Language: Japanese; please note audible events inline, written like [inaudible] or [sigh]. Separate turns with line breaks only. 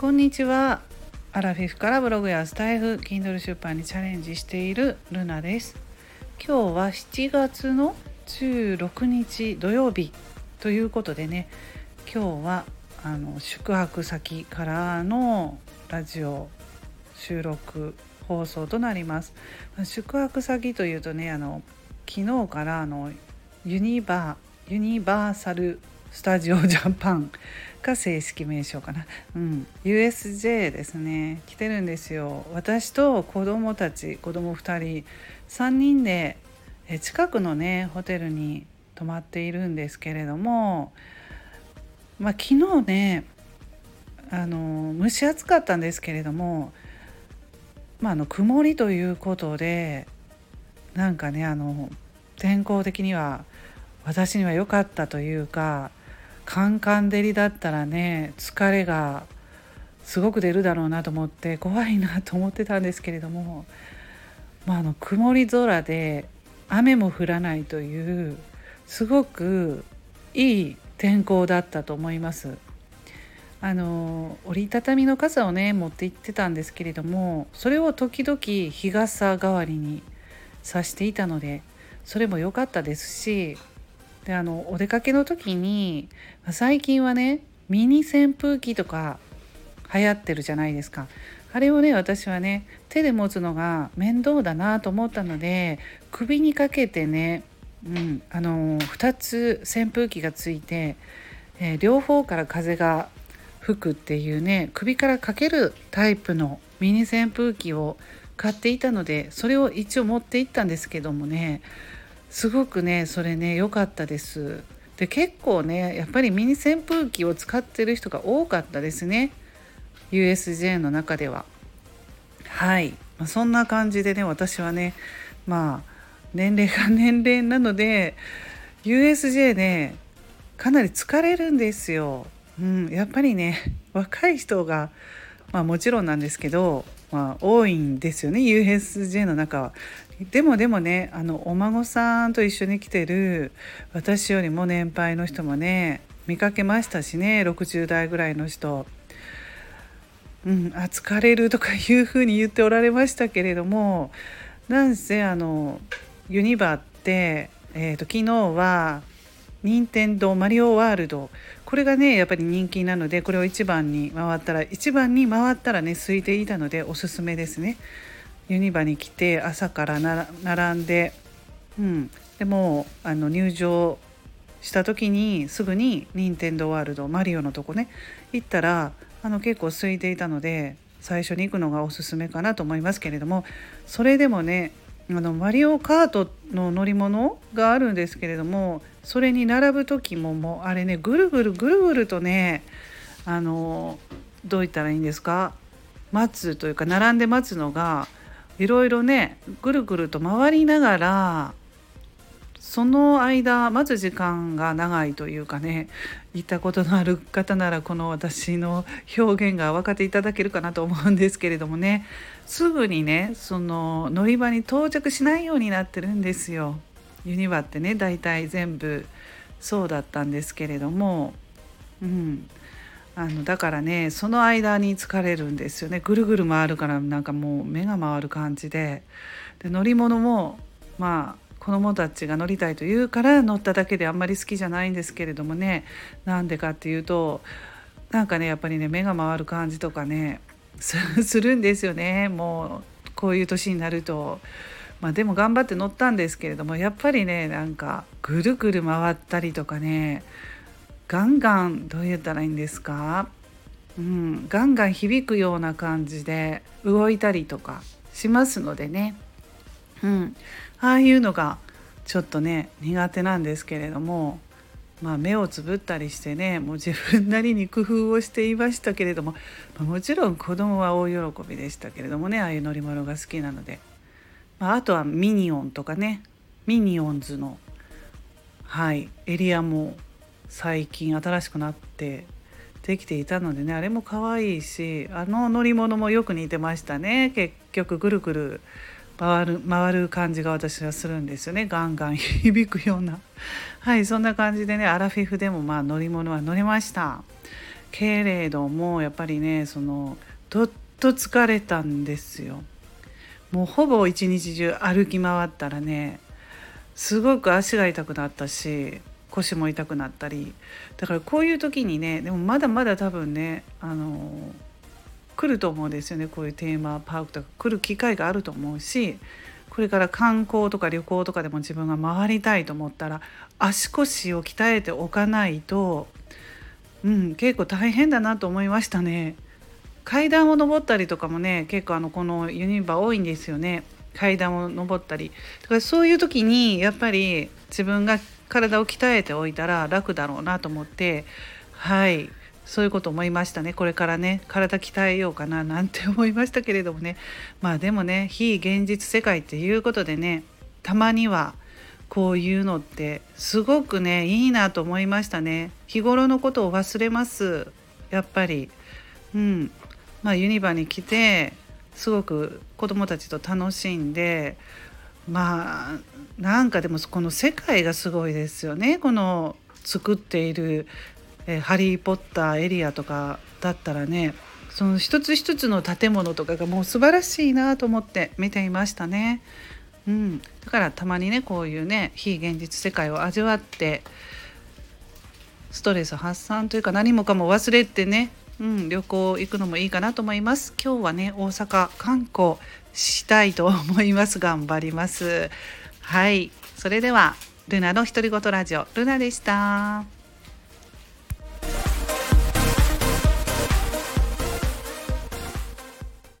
こんにちは。アラフィフからブログやスタイフ Kindle 出版にチャレンジしているルナです。今日は7月の16日土曜日ということでね今日はあの宿泊先からのラジオ収録放送となります。宿泊先というとねあの昨日からあのユニバユニバーサルスタジオジャパン [laughs] が正式名称かな、うん、USJ ですね。来てるんですよ。私と子供たち子供2人3人で近くのねホテルに泊まっているんですけれどもまあ昨日ねあの蒸し暑かったんですけれどもまあ、あの曇りということでなんかねあの天候的には私には良かったというかカンカン照りだったらね疲れがすごく出るだろうなと思って怖いなと思ってたんですけれども、まあ、あの曇り空で雨も降らないというすごくいい天候だったと思います。あの折りたたみの傘をね持って行ってたんですけれどもそれを時々日傘代わりにさしていたのでそれも良かったですしであのお出かけの時に最近はねミニ扇風機とか流行ってるじゃないですか。あれをね私はね手で持つのが面倒だなと思ったので首にかけてね、うん、あの2つ扇風機がついて、えー、両方から風が吹くっていうね首からかけるタイプのミニ扇風機を買っていたのでそれを一応持って行ったんですけどもねすごくねそれね良かったです。で結構ねやっぱりミニ扇風機を使ってる人が多かったですね USJ の中では。はい、まあ、そんな感じでね私はねまあ年齢が年齢なので USJ ねかなり疲れるんですよ。うん、やっぱりね若い人が、まあ、もちろんなんですけど、まあ、多いんですよね USJ の中は。でもでもねあのお孫さんと一緒に来てる私よりも年配の人もね見かけましたしね60代ぐらいの人。うん、あ疲れるとかいうふうに言っておられましたけれどもなんせあのユニバって、えーと昨日は任天堂マリオワールドこれがねやっぱり人気なのでこれを1番に回ったら1番に回ったらね空いていたのでおすすめですね。ユニバに来て朝から並んで、うん、でもあの入場した時にすぐに任天堂ワールドマリオのとこね行ったらあの結構空いていたので最初に行くのがおすすめかなと思いますけれどもそれでもねあのマリオカートの乗り物があるんですけれどもそれに並ぶ時ももうあれねぐるぐるぐるぐるとねあのどう言ったらいいんですか？待つというか並んで待つのがいろいろねぐるぐると回りながらその間待つ時間が長いというかね行ったことのある方ならこの私の表現が分かっていただけるかなと思うんですけれどもね。すぐにねその乗り場に到着しないようになってるんですよ。ユニバってね大体全部そうだったんですけれども、うん、あのだからねその間に疲れるんですよね。ぐるぐる回るからなんかもう目が回る感じで。で乗り物もまあ子どもたちが乗りたいと言うから乗っただけであんまり好きじゃないんですけれどもね。なんでかっていうとなんかねやっぱりね目が回る感じとかね [laughs] するんですよね。もうこういう年になると。まあ、でも頑張って乗ったんですけれどもやっぱりねなんかぐるぐる回ったりとかねガンガンどう言ったらいいんですか、うん、ガンガン響くような感じで動いたりとかしますのでね。うん、ああいうのがちょっとね苦手なんですけれども、まあ、目をつぶったりしてねもう自分なりに工夫をしていましたけれども、ま、もちろん子供は大喜びでしたけれどもねああいう乗り物が好きなので、まあ、あとはミニオンとかねミニオンズの、はい、エリアも最近新しくなってできていたのでねあれも可愛いしあの乗り物もよく似てましたね。結局ぐるぐる回る回る感じが私はするんですよね。ガンガン [laughs] 響くような。はいそんな感じでねアラフィフでもまあ乗り物は乗りました。けれどもやっぱりねそのどっと疲れたんですよ。もうほぼ一日中歩き回ったらねすごく足が痛くなったし腰も痛くなったり。だからこういう時にねでもまだまだ多分ねあの来ると思うんですよね。こういうテーマパークとか来る機会があると思うしこれから観光とか旅行とかでも自分が回りたいと思ったら足腰を鍛えておかないと、うん、結構大変だなと思いましたね。階段を登ったりとかもね結構あのこのユニバ多いんですよね。階段を登ったり。だからそういう時にやっぱり自分が体を鍛えておいたら楽だろうなと思ってはい。そういうこと思いましたね。これからね体鍛えようかななんて思いましたけれどもね。まあでもね非現実世界っていうことでねたまにはこういうのってすごくねいいなと思いましたね。日頃のことを忘れます。やっぱり。うん。まあユニバに来てすごく子どもたちと楽しんでまあなんかでもこの世界がすごいですよね。この作っているえー、ハリー・ポッターエリアとかだったらねその一つ一つの建物とかがもう素晴らしいなと思って見ていましたね。うん、だからたまにねこういうね非現実世界を味わってストレス発散というか何もかも忘れてね、うん、旅行行くのもいいかなと思います。今日はね大阪観光したいと思います頑張ります。はいそれではルナの独り言ラジオルナでした。